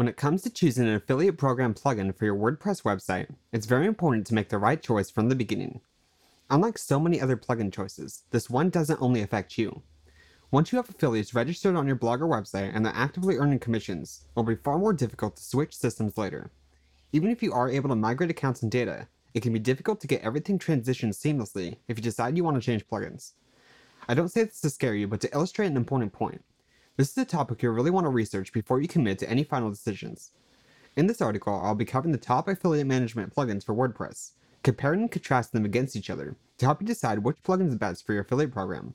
When it comes to choosing an affiliate program plugin for your WordPress website, it's very important to make the right choice from the beginning. Unlike so many other plugin choices, this one doesn't only affect you. Once you have affiliates registered on your blog or website and they're actively earning commissions, it will be far more difficult to switch systems later. Even if you are able to migrate accounts and data, it can be difficult to get everything transitioned seamlessly if you decide you want to change plugins. I don't say this to scare you, but to illustrate an important point. This is a topic you'll really want to research before you commit to any final decisions. In this article, I'll be covering the top affiliate management plugins for WordPress, comparing and contrasting them against each other to help you decide which plugin is best for your affiliate program.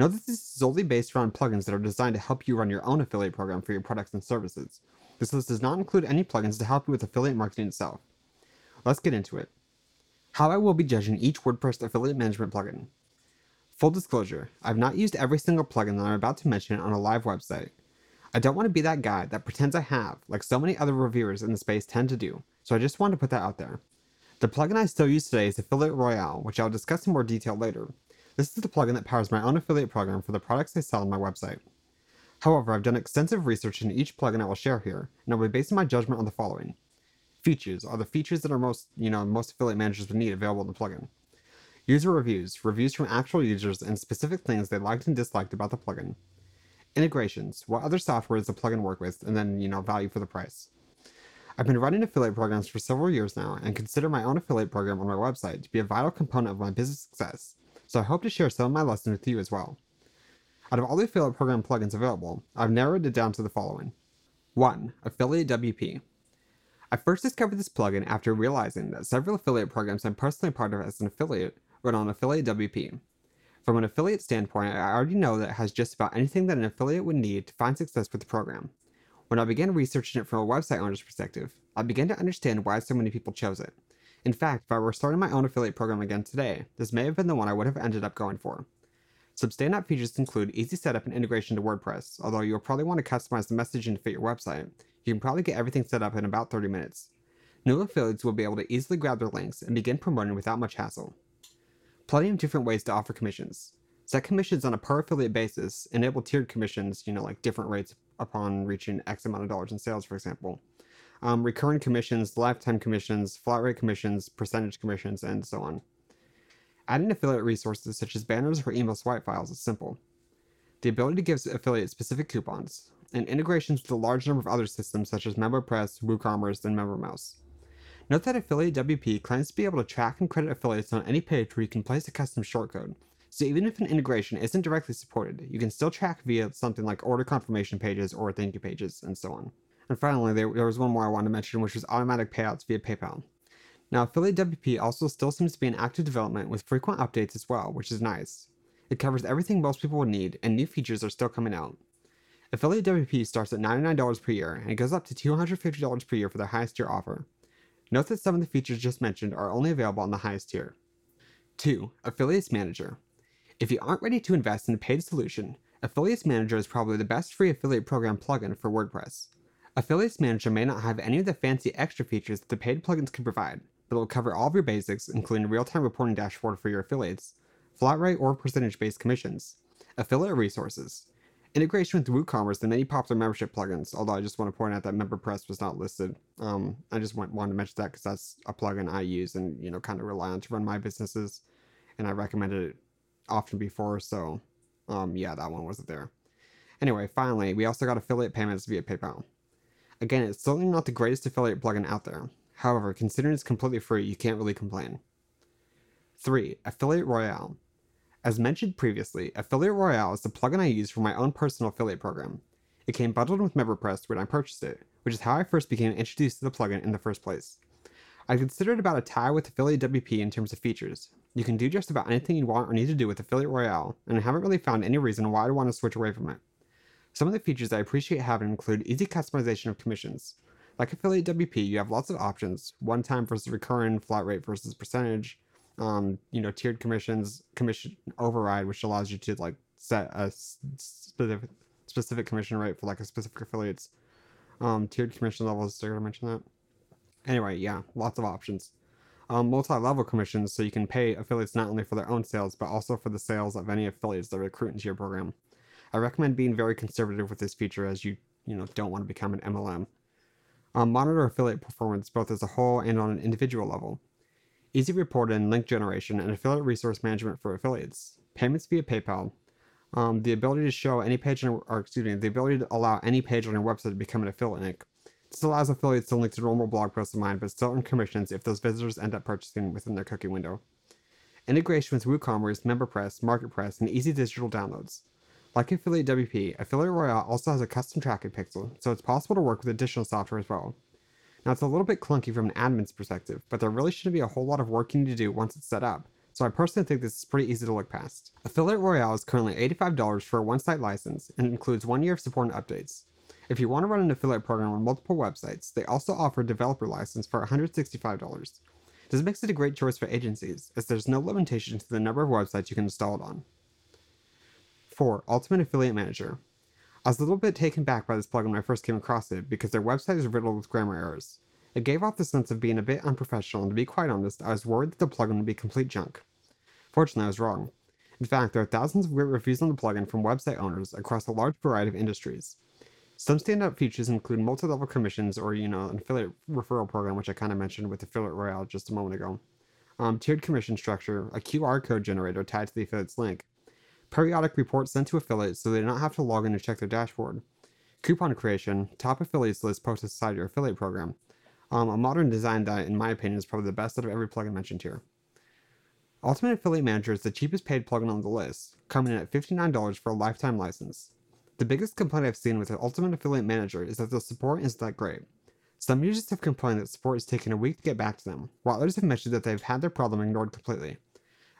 Note that this is solely based around plugins that are designed to help you run your own affiliate program for your products and services. This list does not include any plugins to help you with affiliate marketing itself. Let's get into it. How I will be judging each WordPress affiliate management plugin. Full disclosure, I've not used every single plugin that I'm about to mention on a live website. I don't want to be that guy that pretends I have, like so many other reviewers in the space tend to do, so I just wanted to put that out there. The plugin I still use today is Affiliate Royale, which I'll discuss in more detail later. This is the plugin that powers my own affiliate program for the products I sell on my website. However, I've done extensive research into each plugin I will share here, and I'll be basing my judgment on the following. Features are the features that are most, you know, most affiliate managers would need available in the plugin. User reviews, reviews from actual users and specific things they liked and disliked about the plugin. Integrations, what other software does the plugin work with, and then, you know, value for the price. I've been running affiliate programs for several years now and consider my own affiliate program on my website to be a vital component of my business success, so I hope to share some of my lessons with you as well. Out of all the affiliate program plugins available, I've narrowed it down to the following 1. Affiliate WP. I first discovered this plugin after realizing that several affiliate programs I'm personally part of as an affiliate on Affiliate WP. From an affiliate standpoint, I already know that it has just about anything that an affiliate would need to find success with the program. When I began researching it from a website owner's perspective, I began to understand why so many people chose it. In fact, if I were starting my own affiliate program again today, this may have been the one I would have ended up going for. Some standout features include easy setup and integration to WordPress, although you'll probably want to customize the messaging to fit your website. You can probably get everything set up in about 30 minutes. New affiliates will be able to easily grab their links and begin promoting without much hassle plenty of different ways to offer commissions. Set commissions on a per affiliate basis, enable tiered commissions, you know, like different rates upon reaching X amount of dollars in sales, for example. Um, recurring commissions, lifetime commissions, flat rate commissions, percentage commissions, and so on. Adding affiliate resources such as banners or email swipe files is simple. The ability to give affiliates specific coupons, and integrations with a large number of other systems such as MemberPress, WooCommerce, and MemberMouse. Note that Affiliate WP claims to be able to track and credit affiliates on any page where you can place a custom shortcode. So even if an integration isn't directly supported, you can still track via something like order confirmation pages or thank you pages and so on. And finally, there, there was one more I wanted to mention, which was automatic payouts via PayPal. Now, Affiliate WP also still seems to be in active development with frequent updates as well, which is nice. It covers everything most people would need, and new features are still coming out. Affiliate WP starts at $99 per year, and it goes up to $250 per year for their highest tier offer. Note that some of the features just mentioned are only available on the highest tier. 2. Affiliates Manager. If you aren't ready to invest in a paid solution, Affiliates Manager is probably the best free affiliate program plugin for WordPress. Affiliates Manager may not have any of the fancy extra features that the paid plugins can provide, but it will cover all of your basics, including a real-time reporting dashboard for your affiliates, flat rate or percentage-based commissions, affiliate resources, integration with WooCommerce and many popular membership plugins. Although I just want to point out that MemberPress was not listed. Um, I just want, wanted to mention that because that's a plugin I use and you know kind of rely on to run my businesses, and I recommended it often before. So, um, yeah, that one wasn't there. Anyway, finally, we also got affiliate payments via PayPal. Again, it's certainly not the greatest affiliate plugin out there. However, considering it's completely free, you can't really complain. 3. Affiliate Royale. As mentioned previously, Affiliate Royale is the plugin I use for my own personal affiliate program. It came bundled with MemberPress when I purchased it, which is how I first became introduced to the plugin in the first place. I considered about a tie with Affiliate WP in terms of features. You can do just about anything you want or need to do with Affiliate Royale, and I haven't really found any reason why I'd want to switch away from it. Some of the features I appreciate having include easy customization of commissions. Like Affiliate WP, you have lots of options one time versus recurring, flat rate versus percentage, um, you know, tiered commissions, commission override, which allows you to like set a specific specific commission rate for like a specific affiliates. Um, tiered commission levels. Did I mention that? Anyway, yeah, lots of options. Um, multi-level commissions, so you can pay affiliates not only for their own sales, but also for the sales of any affiliates that recruit into your program. I recommend being very conservative with this feature as you, you know, don't want to become an MLM. Um, monitor affiliate performance both as a whole and on an individual level. Easy report and link generation and affiliate resource management for affiliates. Payments via PayPal. Um, the ability to show any page on, or excuse me, the ability to allow any page on your website to become an affiliate link. This allows affiliates to link to normal blog posts of mine, but still earn commissions if those visitors end up purchasing within their cookie window. Integration with WooCommerce, MemberPress, MarketPress, and easy digital downloads. Like Affiliate WP, Affiliate Royale also has a custom tracking pixel, so it's possible to work with additional software as well. Now it's a little bit clunky from an admin's perspective, but there really shouldn't be a whole lot of work you need to do once it's set up, so I personally think this is pretty easy to look past. Affiliate Royale is currently $85 for a one-site license and includes one year of support and updates. If you want to run an affiliate program on multiple websites, they also offer a developer license for $165. This makes it a great choice for agencies, as there's no limitation to the number of websites you can install it on. 4. Ultimate Affiliate Manager. I was a little bit taken back by this plugin when I first came across it because their website is riddled with grammar errors. It gave off the sense of being a bit unprofessional, and to be quite honest, I was worried that the plugin would be complete junk. Fortunately, I was wrong. In fact, there are thousands of great reviews on the plugin from website owners across a large variety of industries. Some standout features include multi-level commissions or, you know, an affiliate referral program, which I kind of mentioned with Affiliate Royale just a moment ago. Um, tiered commission structure, a QR code generator tied to the affiliate's link, periodic reports sent to affiliates so they do not have to log in to check their dashboard, coupon creation, top affiliates list posted inside your affiliate program, um, a modern design that, in my opinion, is probably the best out of every plugin mentioned here. Ultimate Affiliate Manager is the cheapest paid plugin on the list, coming in at $59 for a lifetime license. The biggest complaint I've seen with the Ultimate Affiliate Manager is that the support isn't that great. Some users have complained that support is taking a week to get back to them, while others have mentioned that they've had their problem ignored completely.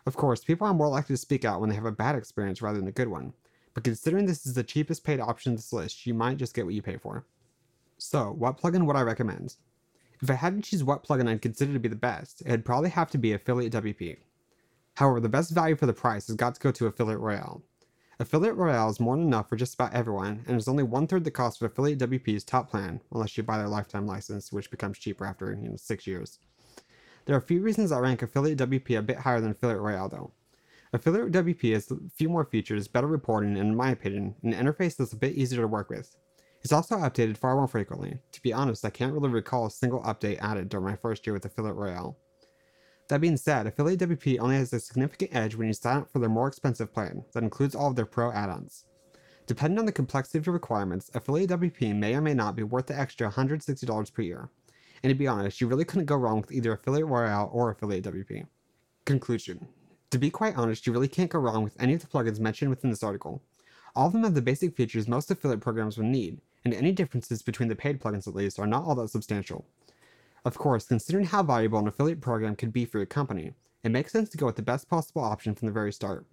Of course, people are more likely to speak out when they have a bad experience rather than a good one, but considering this is the cheapest paid option in this list, you might just get what you pay for. So, what plugin would I recommend? If I had to choose what plugin I'd consider to be the best, it'd probably have to be Affiliate WP. However, the best value for the price has got to go to Affiliate Royale. Affiliate Royale is more than enough for just about everyone, and is only one third the cost of Affiliate WP's top plan, unless you buy their lifetime license, which becomes cheaper after you know, six years. There are a few reasons I rank Affiliate WP a bit higher than Affiliate Royale though. Affiliate WP has a few more features, better reporting, and in my opinion, an interface that's a bit easier to work with. It's also updated far more frequently. To be honest, I can't really recall a single update added during my first year with Affiliate Royale. That being said, Affiliate WP only has a significant edge when you sign up for their more expensive plan that includes all of their pro add-ons. Depending on the complexity of your requirements, Affiliate WP may or may not be worth the extra $160 per year. And to be honest, you really couldn't go wrong with either Affiliate Royale or Affiliate WP. Conclusion. To be quite honest, you really can't go wrong with any of the plugins mentioned within this article. All of them have the basic features most affiliate programs would need, and any differences between the paid plugins at least are not all that substantial. Of course, considering how valuable an affiliate program could be for your company, it makes sense to go with the best possible option from the very start.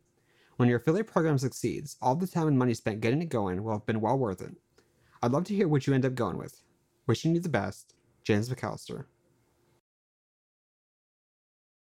When your affiliate program succeeds, all the time and money spent getting it going will have been well worth it. I'd love to hear what you end up going with. Wishing you the best, James McAllister.